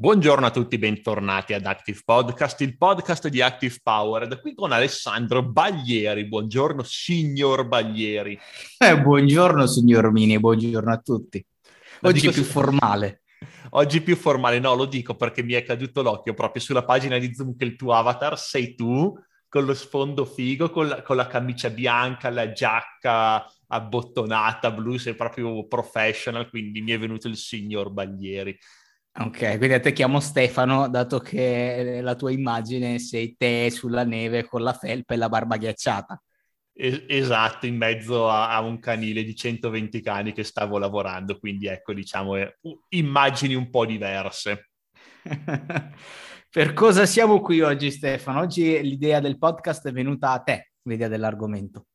Buongiorno a tutti, bentornati ad Active Podcast, il podcast di Active Powered, qui con Alessandro Baglieri. Buongiorno, signor Baglieri. Eh, buongiorno, signor Mini, buongiorno a tutti. Oggi più se... formale. Oggi più formale, no, lo dico perché mi è caduto l'occhio proprio sulla pagina di Zoom che il tuo avatar sei tu, con lo sfondo figo, con la, con la camicia bianca, la giacca abbottonata blu, sei proprio professional, quindi mi è venuto il signor Baglieri. Ok, quindi a te chiamo Stefano, dato che la tua immagine sei te sulla neve con la felpa e la barba ghiacciata. Es- esatto, in mezzo a-, a, un canile di 120 cani che stavo lavorando, quindi ecco, diciamo, eh, immagini un po' diverse. per cosa siamo qui oggi, Stefano? Oggi l'idea del podcast è venuta a te, l'idea dell'argomento.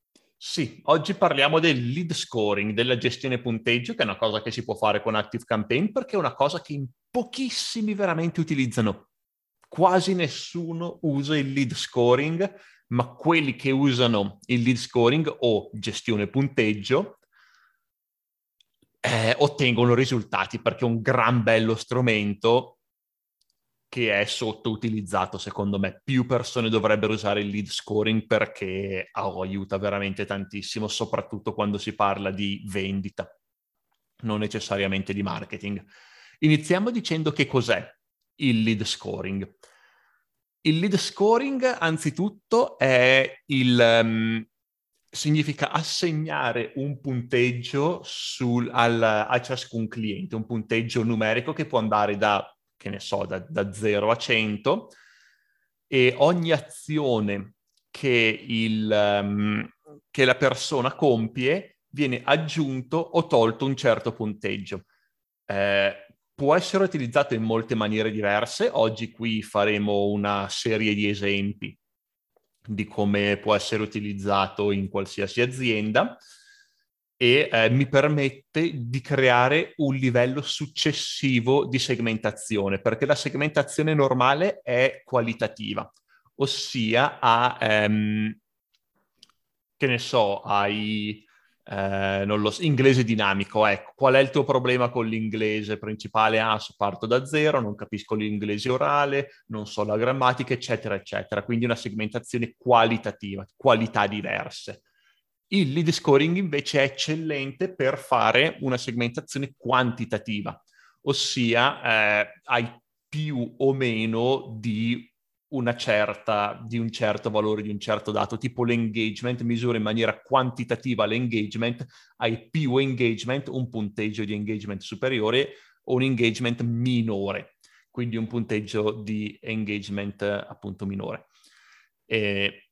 Sì, oggi parliamo del lead scoring, della gestione punteggio, che è una cosa che si può fare con Active Campaign perché è una cosa che in pochissimi veramente utilizzano. Quasi nessuno usa il lead scoring, ma quelli che usano il lead scoring o gestione punteggio eh, ottengono risultati perché è un gran bello strumento che è sottoutilizzato secondo me. Più persone dovrebbero usare il lead scoring perché oh, aiuta veramente tantissimo, soprattutto quando si parla di vendita, non necessariamente di marketing. Iniziamo dicendo che cos'è il lead scoring. Il lead scoring, anzitutto, il, um, significa assegnare un punteggio sul, al, a ciascun cliente, un punteggio numerico che può andare da che ne so, da, da 0 a 100 e ogni azione che, il, um, che la persona compie viene aggiunto o tolto un certo punteggio. Eh, può essere utilizzato in molte maniere diverse. Oggi qui faremo una serie di esempi di come può essere utilizzato in qualsiasi azienda e eh, mi permette di creare un livello successivo di segmentazione, perché la segmentazione normale è qualitativa, ossia ha, ehm, che ne so, hai, eh, non lo so, inglese dinamico, ecco, qual è il tuo problema con l'inglese principale? Ah, parto da zero, non capisco l'inglese orale, non so la grammatica, eccetera, eccetera. Quindi una segmentazione qualitativa, qualità diverse. Il lead scoring invece è eccellente per fare una segmentazione quantitativa, ossia eh, hai più o meno di una certa, di un certo valore, di un certo dato, tipo l'engagement, misura in maniera quantitativa l'engagement, hai più engagement, un punteggio di engagement superiore o un engagement minore, quindi un punteggio di engagement appunto minore. E,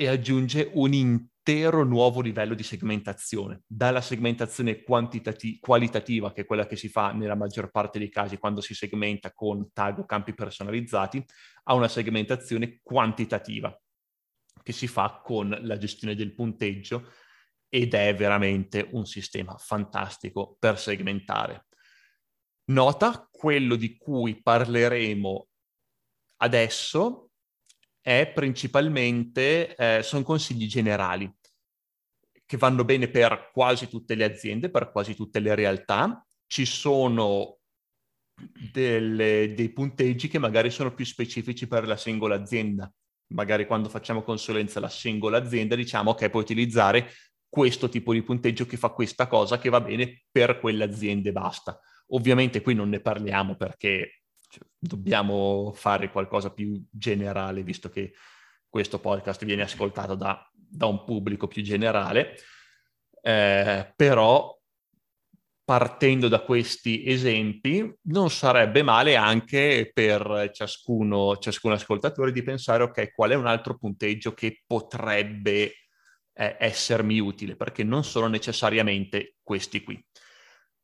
e aggiunge un intero nuovo livello di segmentazione, dalla segmentazione quantitati- qualitativa, che è quella che si fa nella maggior parte dei casi quando si segmenta con tag o campi personalizzati, a una segmentazione quantitativa, che si fa con la gestione del punteggio ed è veramente un sistema fantastico per segmentare. Nota, quello di cui parleremo adesso è principalmente, eh, sono consigli generali che vanno bene per quasi tutte le aziende, per quasi tutte le realtà. Ci sono delle, dei punteggi che magari sono più specifici per la singola azienda. Magari quando facciamo consulenza alla singola azienda diciamo che puoi utilizzare questo tipo di punteggio che fa questa cosa che va bene per quell'azienda e basta. Ovviamente qui non ne parliamo perché cioè, dobbiamo fare qualcosa più generale, visto che questo podcast viene ascoltato da, da un pubblico più generale, eh, però partendo da questi esempi non sarebbe male anche per ciascuno, ciascun ascoltatore di pensare ok, qual è un altro punteggio che potrebbe eh, essermi utile, perché non sono necessariamente questi qui.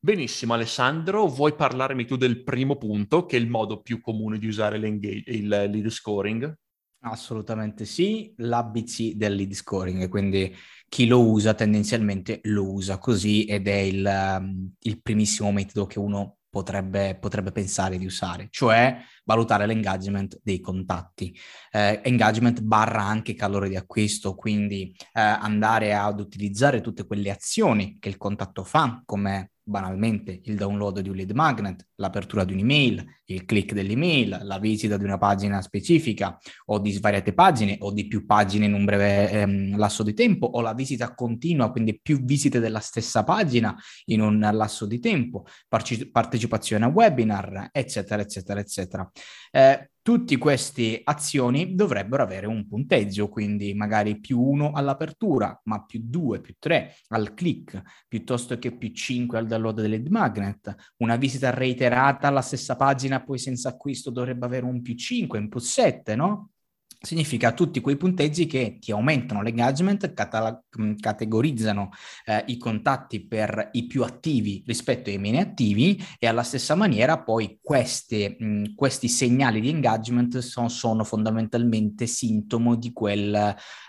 Benissimo, Alessandro, vuoi parlarmi tu del primo punto, che è il modo più comune di usare il lead scoring? Assolutamente sì, l'ABC del lead scoring, quindi chi lo usa tendenzialmente lo usa così ed è il, il primissimo metodo che uno potrebbe, potrebbe, pensare di usare, cioè valutare l'engagement dei contatti. Eh, engagement barra anche calore di acquisto, quindi eh, andare ad utilizzare tutte quelle azioni che il contatto fa, come banalmente il download di un lead magnet, l'apertura di un'email, il click dell'email, la visita di una pagina specifica o di svariate pagine o di più pagine in un breve ehm, lasso di tempo o la visita continua, quindi più visite della stessa pagina in un lasso di tempo, partecipazione a webinar, eccetera, eccetera, eccetera. Eh, Tutte queste azioni dovrebbero avere un punteggio, quindi magari più 1 all'apertura, ma più 2, più 3 al click, piuttosto che più 5 al download del lead magnet. Una visita reiterata alla stessa pagina, poi senza acquisto, dovrebbe avere un più 5, un più 7, no? Significa tutti quei punteggi che ti aumentano l'engagement, cata- mm, categorizzano eh, i contatti per i più attivi rispetto ai meno attivi e alla stessa maniera poi queste, mh, questi segnali di engagement sono, sono fondamentalmente sintomo di quel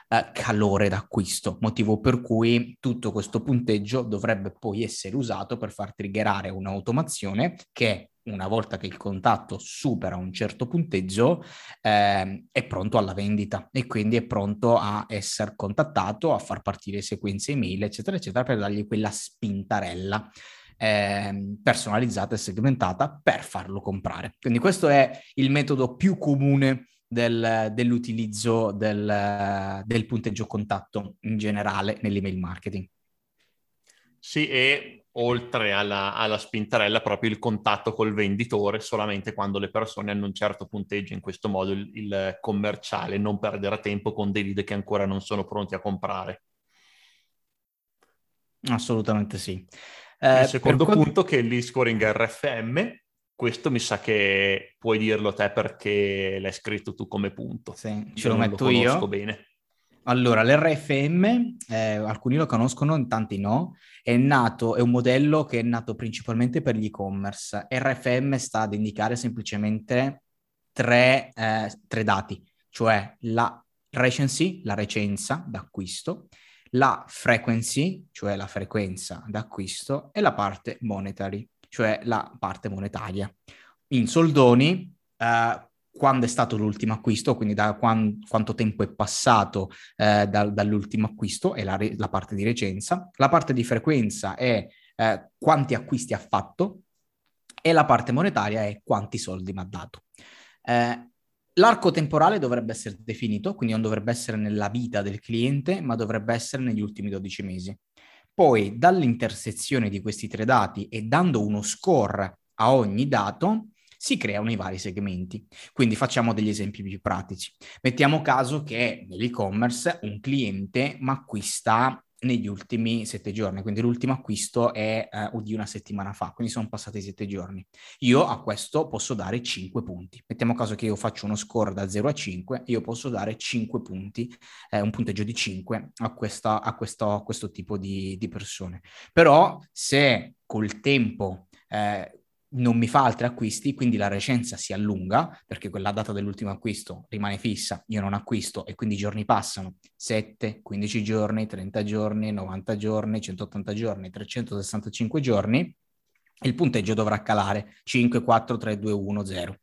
eh, calore d'acquisto, motivo per cui tutto questo punteggio dovrebbe poi essere usato per far triggerare un'automazione che una volta che il contatto supera un certo punteggio, eh, è pronto alla vendita e quindi è pronto a essere contattato, a far partire sequenze email, eccetera, eccetera, per dargli quella spintarella eh, personalizzata e segmentata per farlo comprare. Quindi questo è il metodo più comune del, dell'utilizzo del, del punteggio contatto in generale nell'email marketing. Sì, e oltre alla, alla, spintarella proprio il contatto col venditore solamente quando le persone hanno un certo punteggio, in questo modo il, il commerciale non perderà tempo con dei lead che ancora non sono pronti a comprare. Assolutamente sì. Eh, il secondo per... punto che il lead scoring RFM, questo mi sa che puoi dirlo te perché l'hai scritto tu come punto. Sì, ce lo metto lo io. bene. Allora, l'RFM, eh, alcuni lo conoscono, tanti no, è nato, è un modello che è nato principalmente per gli e-commerce. RFM sta ad indicare semplicemente tre, eh, tre dati, cioè la recency, la recenza d'acquisto, la frequency, cioè la frequenza d'acquisto, e la parte monetary, cioè la parte monetaria. In soldoni, eh, quando è stato l'ultimo acquisto, quindi da quant- quanto tempo è passato eh, da- dall'ultimo acquisto, è la, la, parte di recenza, la parte di frequenza è eh, quanti acquisti ha fatto e la parte monetaria è quanti soldi mi ha dato. Eh, l'arco temporale dovrebbe essere definito, quindi non dovrebbe essere nella vita del cliente, ma dovrebbe essere negli ultimi 12 mesi. Poi, dall'intersezione di questi tre dati e dando uno score a ogni dato, si creano i vari segmenti. Quindi facciamo degli esempi più pratici. Mettiamo caso che nell'e-commerce un cliente mi acquista negli ultimi sette giorni, quindi l'ultimo acquisto è uh, di una settimana fa, quindi sono passati sette giorni. Io a questo posso dare 5 punti. Mettiamo caso che io faccio uno score da 0 a 5, io posso dare 5 punti, eh, un punteggio di 5 a, questa, a, questo, a questo, tipo di, di, persone. Però se col tempo eh, non mi fa altri acquisti, quindi la recenza si allunga perché quella data dell'ultimo acquisto rimane fissa, io non acquisto e quindi i giorni passano 7, 15 giorni, 30 giorni, 90 giorni, 180 giorni, 365 giorni, il punteggio dovrà calare 5, 4, 3, 2, 1, 0.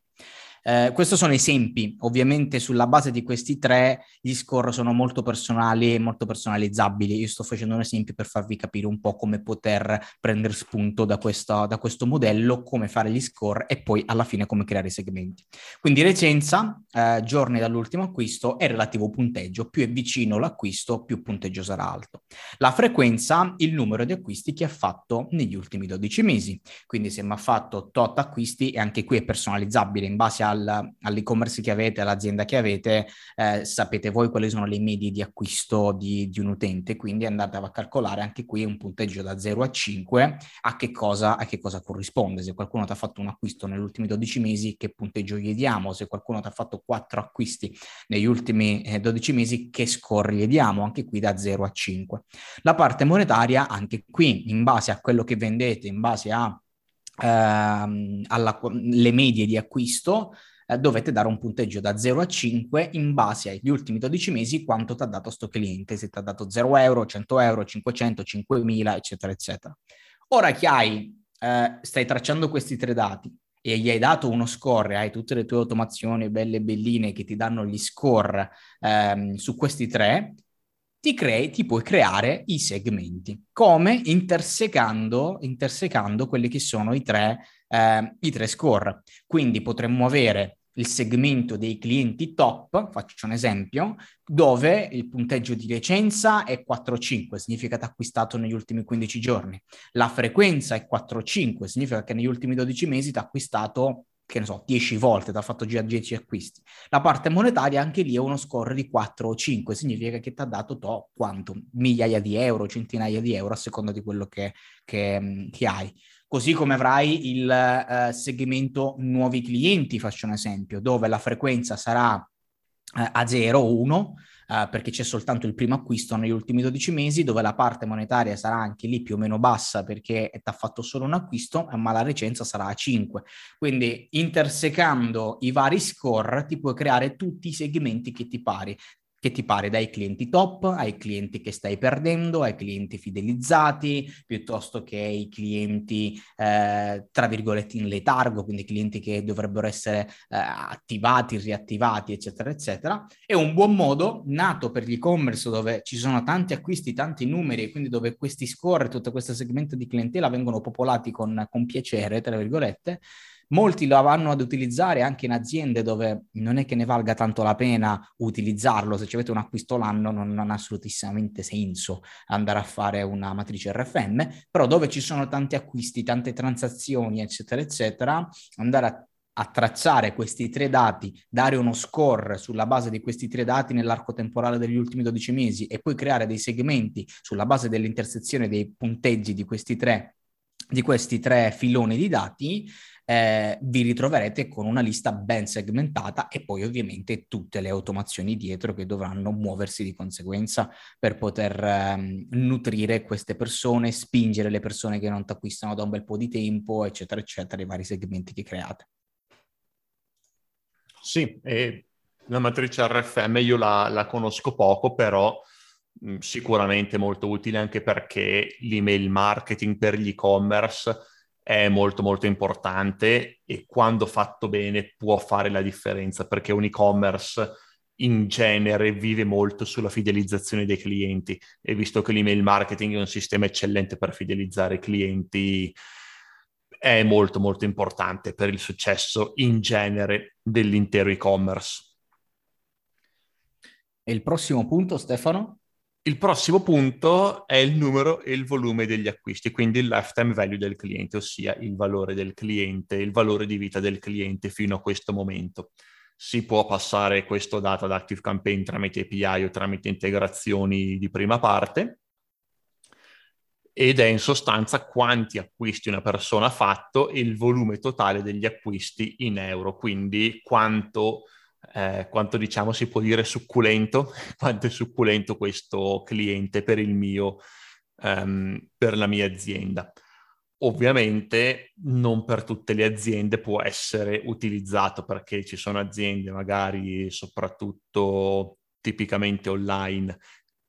Eh, questi sono esempi, ovviamente sulla base di questi tre gli score sono molto personali e molto personalizzabili. Io sto facendo un esempio per farvi capire un po' come poter prendere spunto da, questa, da questo modello, come fare gli score e poi alla fine come creare i segmenti. Quindi recenza, eh, giorni dall'ultimo acquisto e relativo punteggio. Più è vicino l'acquisto, più punteggio sarà alto. La frequenza, il numero di acquisti che ha fatto negli ultimi 12 mesi. Quindi se mi ha fatto tot acquisti e anche qui è personalizzabile in base a al, all'e-commerce che avete, all'azienda che avete, eh, sapete voi quali sono le medie di acquisto di, di, un utente, quindi andate a calcolare anche qui un punteggio da 0 a 5 a che cosa, a che cosa corrisponde. Se qualcuno ti ha fatto un acquisto negli ultimi 12 mesi, che punteggio gli diamo? Se qualcuno ti ha fatto 4 acquisti negli ultimi eh, 12 mesi, che score gli diamo? Anche qui da 0 a 5. La parte monetaria, anche qui, in base a quello che vendete, in base a ehm, alle medie di acquisto, eh, dovete dare un punteggio da 0 a 5 in base agli ultimi 12 mesi quanto ti ha dato sto cliente, se ti ha dato 0 euro, 100 euro, 500, 5000, eccetera, eccetera. Ora che hai, eh, stai tracciando questi tre dati e gli hai dato uno score, hai tutte le tue automazioni belle belline che ti danno gli score ehm, su questi tre, ti, crei, ti puoi creare i segmenti, come intersecando, intersecando quelli che sono i tre, eh, i tre score. Quindi potremmo avere il segmento dei clienti top, faccio un esempio, dove il punteggio di licenza è 4-5, significa che ha acquistato negli ultimi 15 giorni. La frequenza è 4-5, significa che negli ultimi 12 mesi ti ha acquistato che ne so, 10 volte, ti ha fatto già 10 acquisti. La parte monetaria anche lì è uno score di 4 o 5, significa che ti ha dato to, quanto? Migliaia di euro, centinaia di euro a seconda di quello che, che, che hai. Così come avrai il uh, segmento nuovi clienti, faccio un esempio, dove la frequenza sarà uh, a 0 o 1, uh, perché c'è soltanto il primo acquisto negli ultimi 12 mesi, dove la parte monetaria sarà anche lì più o meno bassa perché ti ha fatto solo un acquisto, ma la licenza sarà a 5. Quindi intersecando i vari score ti puoi creare tutti i segmenti che ti pari che ti pare dai clienti top ai clienti che stai perdendo, ai clienti fidelizzati, piuttosto che ai clienti, eh, tra virgolette, in letargo, quindi clienti che dovrebbero essere eh, attivati, riattivati, eccetera, eccetera. È un buon modo nato per l'e-commerce dove ci sono tanti acquisti, tanti numeri, e quindi dove questi score, tutto questo segmento di clientela vengono popolati con, con piacere, tra virgolette, Molti lo vanno ad utilizzare anche in aziende dove non è che ne valga tanto la pena utilizzarlo. Se avete un acquisto l'anno non, non ha assolutissimamente senso andare a fare una matrice RFM, però dove ci sono tanti acquisti, tante transazioni, eccetera, eccetera, andare a a tracciare questi tre dati, dare uno score sulla base di questi tre dati nell'arco temporale degli ultimi 12 mesi e poi creare dei segmenti sulla base dell'intersezione dei punteggi di questi tre, di questi tre filoni di dati, eh, vi ritroverete con una lista ben segmentata e poi ovviamente tutte le automazioni dietro che dovranno muoversi di conseguenza per poter ehm, nutrire queste persone, spingere le persone che non ti acquistano da un bel po' di tempo, eccetera, eccetera, i vari segmenti che create. Sì, e la matrice RFM io la, la conosco poco, però mh, sicuramente molto utile anche perché l'email marketing per gli e-commerce è molto molto importante e quando fatto bene può fare la differenza perché un e-commerce in genere vive molto sulla fidelizzazione dei clienti e visto che l'email marketing è un sistema eccellente per fidelizzare i clienti è molto molto importante per il successo in genere dell'intero e-commerce. E il prossimo punto, Stefano? Il prossimo punto è il numero e il volume degli acquisti, quindi il lifetime value del cliente, ossia il valore del cliente, il valore di vita del cliente fino a questo momento. Si può passare questo dato ad Active Campaign tramite API o tramite integrazioni di prima parte ed è in sostanza quanti acquisti una persona ha fatto e il volume totale degli acquisti in euro, quindi quanto eh, quanto diciamo si può dire succulento, quanto è succulento questo cliente per il mio, um, per la mia azienda. Ovviamente non per tutte le aziende può essere utilizzato perché ci sono aziende magari soprattutto tipicamente online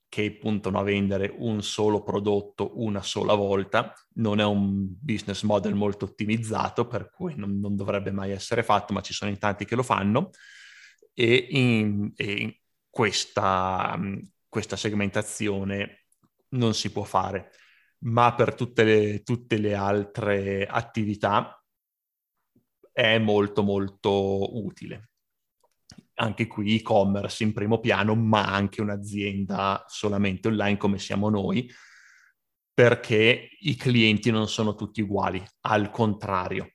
che puntano a vendere un solo prodotto una sola volta. Non è un business model molto ottimizzato, per cui non, non dovrebbe mai essere fatto, ma ci sono in tanti che lo fanno e in, e questa, questa, segmentazione non si può fare, ma per tutte le, tutte le altre attività è molto molto utile. Anche qui e-commerce in primo piano, ma anche un'azienda solamente online come siamo noi, perché i clienti non sono tutti uguali, al contrario.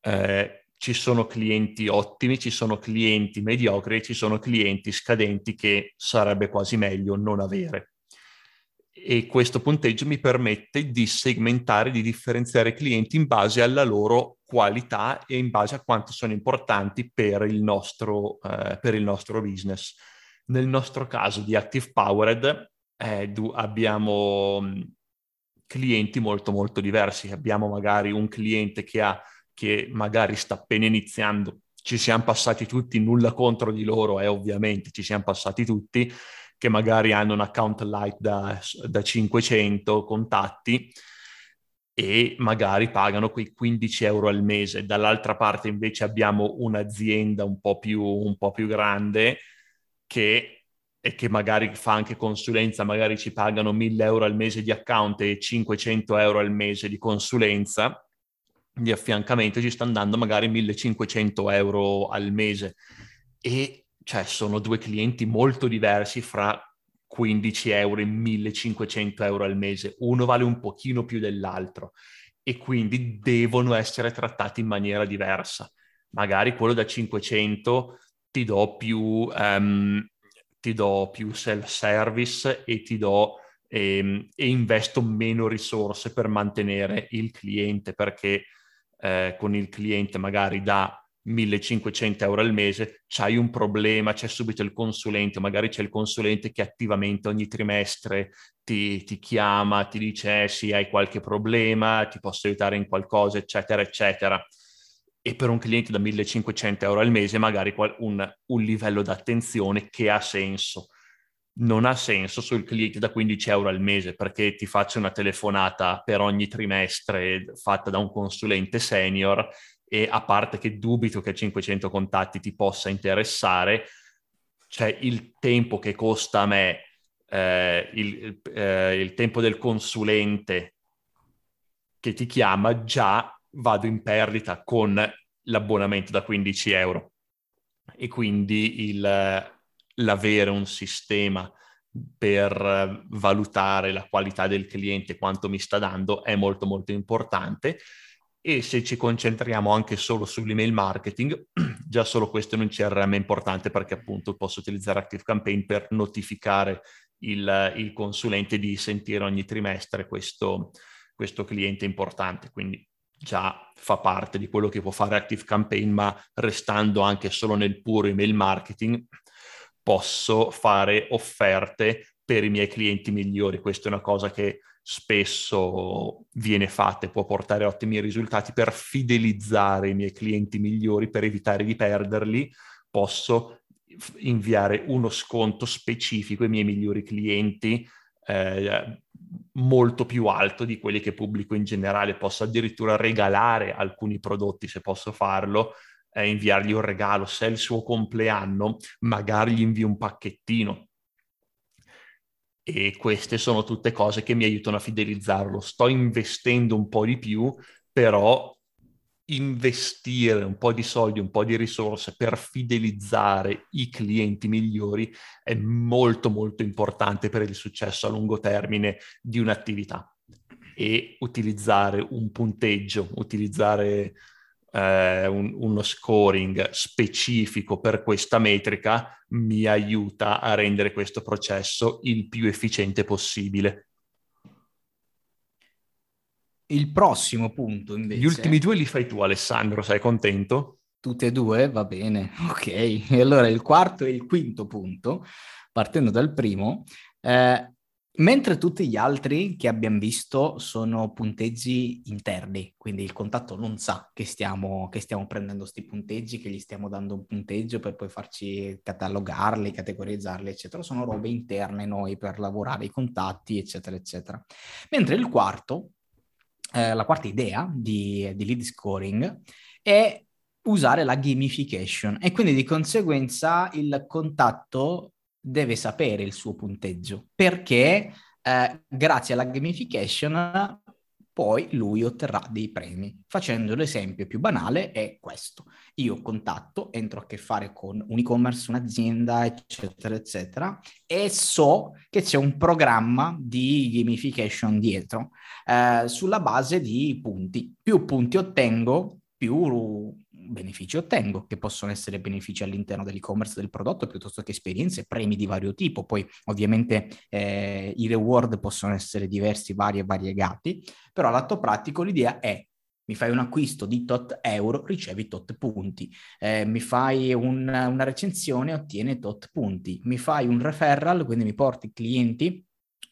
Eh, ci sono clienti ottimi, ci sono clienti mediocri, ci sono clienti scadenti che sarebbe quasi meglio non avere. E questo punteggio mi permette di segmentare, di differenziare i clienti in base alla loro qualità e in base a quanto sono importanti per il nostro, eh, per il nostro business. Nel nostro caso di Active Powered eh, abbiamo mm, clienti molto molto diversi. Abbiamo magari un cliente che ha che magari sta appena iniziando, ci siamo passati tutti, nulla contro di loro, eh, ovviamente ci siamo passati tutti, che magari hanno un account light da, da 500 contatti e magari pagano quei 15 euro al mese. Dall'altra parte invece abbiamo un'azienda un po' più, un po più grande che e che magari fa anche consulenza, magari ci pagano 1000 euro al mese di account e 500 euro al mese di consulenza, di affiancamento ci stanno dando magari 1500 euro al mese. E cioè sono due clienti molto diversi fra 15 euro e 1500 euro al mese, uno vale un pochino più dell'altro. E quindi devono essere trattati in maniera diversa. Magari quello da 500 ti do più, um, ti do più self-service e ti do ehm, e investo meno risorse per mantenere il cliente perché eh, con il cliente magari da 1500 euro al mese, c'hai un problema, c'è subito il consulente, magari c'è il consulente che attivamente ogni trimestre ti, ti chiama, ti dice eh, sì, hai qualche problema, ti posso aiutare in qualcosa, eccetera, eccetera. E per un cliente da 1500 euro al mese magari un, un livello d'attenzione che ha senso non ha senso sul cliente da 15 euro al mese perché ti faccio una telefonata per ogni trimestre fatta da un consulente senior e a parte che dubito che 500 contatti ti possa interessare, c'è il tempo che costa a me, eh, il, eh, il tempo del consulente che ti chiama, già vado in perdita con l'abbonamento da 15 euro. E quindi il, l'avere un sistema per valutare la qualità del cliente, quanto mi sta dando, è molto molto importante. E se ci concentriamo anche solo sull'email marketing, già solo questo in un CRM è importante perché appunto posso utilizzare ActiveCampaign per notificare il, il consulente di sentire ogni trimestre questo, questo cliente importante. Quindi già fa parte di quello che può fare ActiveCampaign, ma restando anche solo nel puro email marketing, posso fare offerte per i miei clienti migliori. Questa è una cosa che spesso viene fatta e può portare ottimi risultati per fidelizzare i miei clienti migliori, per evitare di perderli. Posso inviare uno sconto specifico ai miei migliori clienti eh, molto più alto di quelli che pubblico in generale. Posso addirittura regalare alcuni prodotti se posso farlo eh, inviargli un regalo, se è il suo compleanno, magari gli invio un pacchettino. E queste sono tutte cose che mi aiutano a fidelizzarlo. Sto investendo un po' di più, però investire un po' di soldi, un po' di risorse per fidelizzare i clienti migliori è molto molto importante per il successo a lungo termine di un'attività e utilizzare un punteggio, utilizzare eh, un, uno scoring specifico per questa metrica mi aiuta a rendere questo processo il più efficiente possibile. Il prossimo punto invece... Gli ultimi due li fai tu Alessandro, sei contento? Tutte e due? Va bene, ok. E allora il quarto e il quinto punto, partendo dal primo, eh, Mentre tutti gli altri che abbiamo visto sono punteggi interni, quindi il contatto non sa che stiamo, che stiamo prendendo questi punteggi, che gli stiamo dando un punteggio per poi farci catalogarli, categorizzarli, eccetera. Sono robe interne noi per lavorare i contatti, eccetera, eccetera. Mentre il quarto, eh, la quarta idea di, di lead scoring è usare la gamification e quindi di conseguenza il contatto deve sapere il suo punteggio perché eh, grazie alla gamification poi lui otterrà dei premi. Facendo l'esempio più banale è questo. Io contatto, entro a che fare con un e-commerce, un'azienda, eccetera, eccetera, e so che c'è un programma di gamification dietro eh, sulla base di punti. Più punti ottengo, più benefici ottengo, che possono essere benefici all'interno dell'e-commerce del prodotto piuttosto che esperienze, premi di vario tipo. Poi ovviamente eh, i reward possono essere diversi, vari e variegati, però all'atto pratico l'idea è mi fai un acquisto di tot euro, ricevi tot punti. Eh, mi fai un, una recensione, ottieni tot punti. Mi fai un referral, quindi mi porti clienti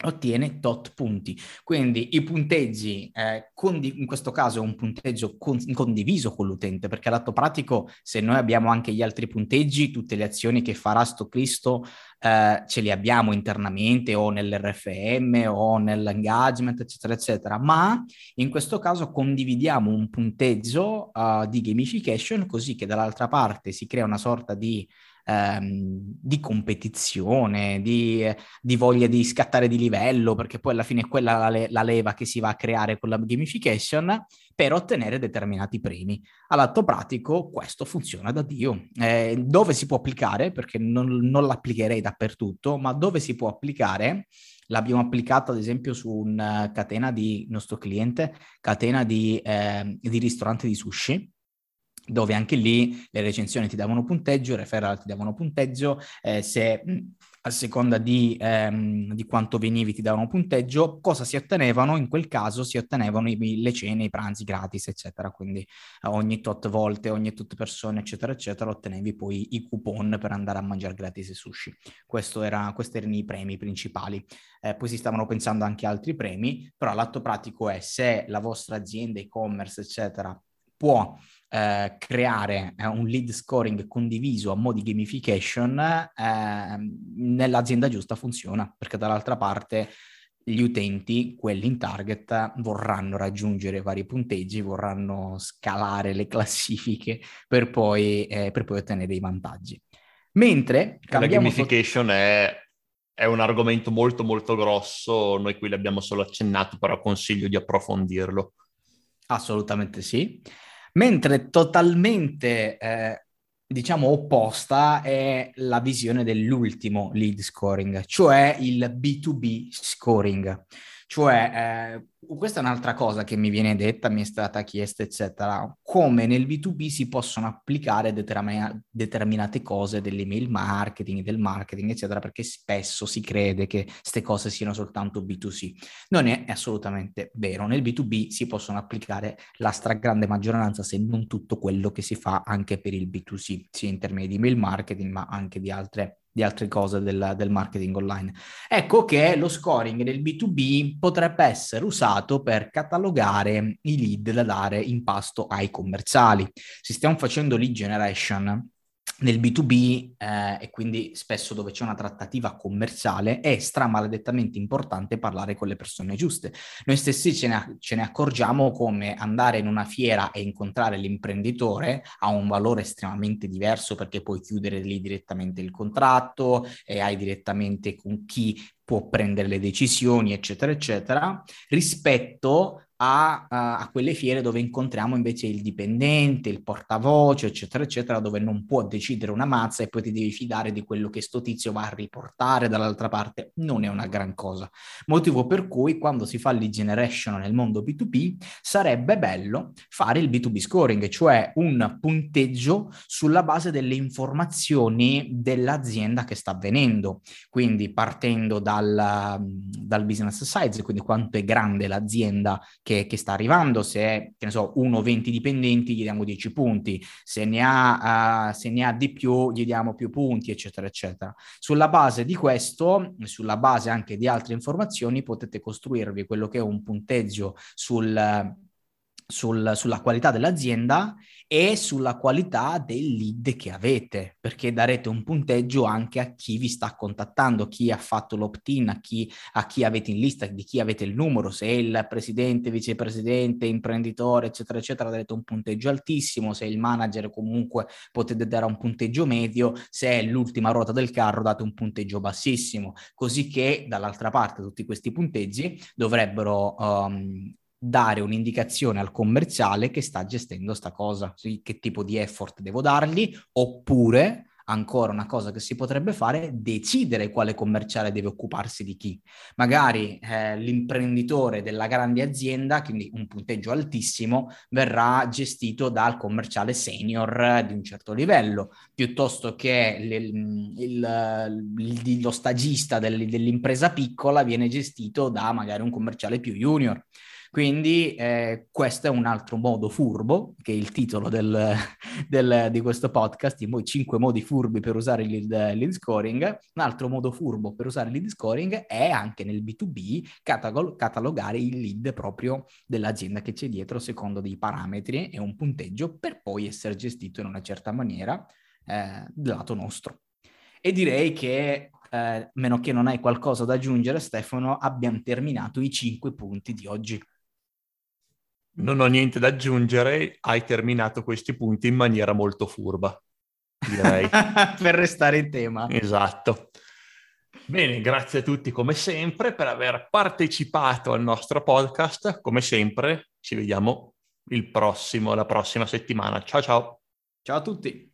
ottiene tot punti. Quindi i punteggi, eh, condi- in questo caso è un punteggio con- condiviso con l'utente, perché all'atto pratico se noi abbiamo anche gli altri punteggi, tutte le azioni che farà sto Cristo eh, ce li abbiamo internamente o nell'RFM o nell'engagement, eccetera, eccetera, ma in questo caso condividiamo un punteggio uh, di gamification così che dall'altra parte si crea una sorta di ehm, di competizione, di, di, voglia di scattare di livello, perché poi alla fine è quella la, la leva che si va a creare con la gamification per ottenere determinati premi. All'atto pratico questo funziona da Dio. Eh, dove si può applicare? Perché non, non l'applicherei dappertutto, ma dove si può applicare? L'abbiamo applicato ad esempio su una catena di nostro cliente, catena di, eh, di ristoranti di sushi dove anche lì le recensioni ti davano punteggio, i referral ti davano punteggio, eh, se a seconda di, ehm, di, quanto venivi ti davano punteggio, cosa si ottenevano? In quel caso si ottenevano i, le cene, i pranzi gratis, eccetera. Quindi eh, ogni tot volte, ogni tot persone, eccetera, eccetera, ottenevi poi i coupon per andare a mangiare gratis e sushi. Era, questi erano i premi principali. Eh, poi si stavano pensando anche altri premi, però l'atto pratico è se la vostra azienda e-commerce, eccetera, può eh, creare eh, un lead scoring condiviso a mo' di gamification, eh, nell'azienda giusta funziona, perché dall'altra parte gli utenti, quelli in target, vorranno raggiungere vari punteggi, vorranno scalare le classifiche per poi, eh, per poi ottenere dei vantaggi. Mentre la gamification tot- è, è, un argomento molto molto grosso, noi qui l'abbiamo solo accennato, però consiglio di approfondirlo. Assolutamente sì. Mentre totalmente, eh, diciamo, opposta è la visione dell'ultimo lead scoring, cioè il B2B scoring. Cioè, eh, questa è un'altra cosa che mi viene detta, mi è stata chiesta, eccetera, come nel B2B si possono applicare determin- determinate cose dell'email marketing, del marketing, eccetera, perché spesso si crede che queste cose siano soltanto B2C. Non è assolutamente vero. Nel B2B si possono applicare la stragrande maggioranza, se non tutto quello che si fa anche per il B2C, sia in termini di email marketing, ma anche di altre di altre cose del, del, marketing online. Ecco che lo scoring del B2B potrebbe essere usato per catalogare i lead da dare in pasto ai commerciali. Se stiamo facendo lead generation, nel B2B eh, e quindi spesso dove c'è una trattativa commerciale è stramaledettamente importante parlare con le persone giuste. Noi stessi ce ne, ce ne, accorgiamo come andare in una fiera e incontrare l'imprenditore ha un valore estremamente diverso perché puoi chiudere lì direttamente il contratto e hai direttamente con chi può prendere le decisioni, eccetera, eccetera, rispetto a, a, quelle fiere dove incontriamo invece il dipendente, il portavoce, eccetera, eccetera, dove non può decidere una mazza e poi ti devi fidare di quello che sto tizio va a riportare dall'altra parte. Non è una gran cosa. Motivo per cui quando si fa lead generation nel mondo B2B sarebbe bello fare il B2B scoring, cioè un punteggio sulla base delle informazioni dell'azienda che sta avvenendo. Quindi partendo dal, dal business size, quindi quanto è grande l'azienda che, che sta arrivando, se è, so, 1-20 dipendenti gli diamo 10 punti, se ne, ha, uh, se ne ha di più gli diamo più punti, eccetera, eccetera. Sulla base di questo, sulla base anche di altre informazioni, potete costruirvi quello che è un punteggio sul, sul, sulla qualità dell'azienda e sulla qualità del lead che avete, perché darete un punteggio anche a chi vi sta contattando, chi ha fatto l'opt-in, a chi, a chi avete in lista, di chi avete il numero, se è il presidente, vicepresidente, imprenditore, eccetera, eccetera, darete un punteggio altissimo, se è il manager comunque potete dare un punteggio medio, se è l'ultima ruota del carro date un punteggio bassissimo, così che dall'altra parte tutti questi punteggi dovrebbero um, dare un'indicazione al commerciale che sta gestendo sta cosa, che tipo di effort devo dargli, oppure ancora una cosa che si potrebbe fare, decidere quale commerciale deve occuparsi di chi. Magari eh, l'imprenditore della grande azienda, quindi un punteggio altissimo, verrà gestito dal commerciale senior di un certo livello, piuttosto che il, il, il, lo stagista del, dell'impresa piccola viene gestito da magari un commerciale più junior. Quindi eh, questo è un altro modo furbo, che è il titolo del, del, di questo podcast, i cinque modi furbi per usare il lead, lead, scoring. Un altro modo furbo per usare il lead scoring è anche nel B2B catalog- catalogare il lead proprio dell'azienda che c'è dietro secondo dei parametri e un punteggio per poi essere gestito in una certa maniera eh, dal lato nostro. E direi che eh, meno che non hai qualcosa da aggiungere, Stefano, abbiamo terminato i cinque punti di oggi. Non ho niente da aggiungere, hai terminato questi punti in maniera molto furba. direi. per restare in tema. Esatto. Bene, grazie a tutti come sempre per aver partecipato al nostro podcast. Come sempre, ci vediamo il prossimo, la prossima settimana. Ciao ciao. Ciao a tutti.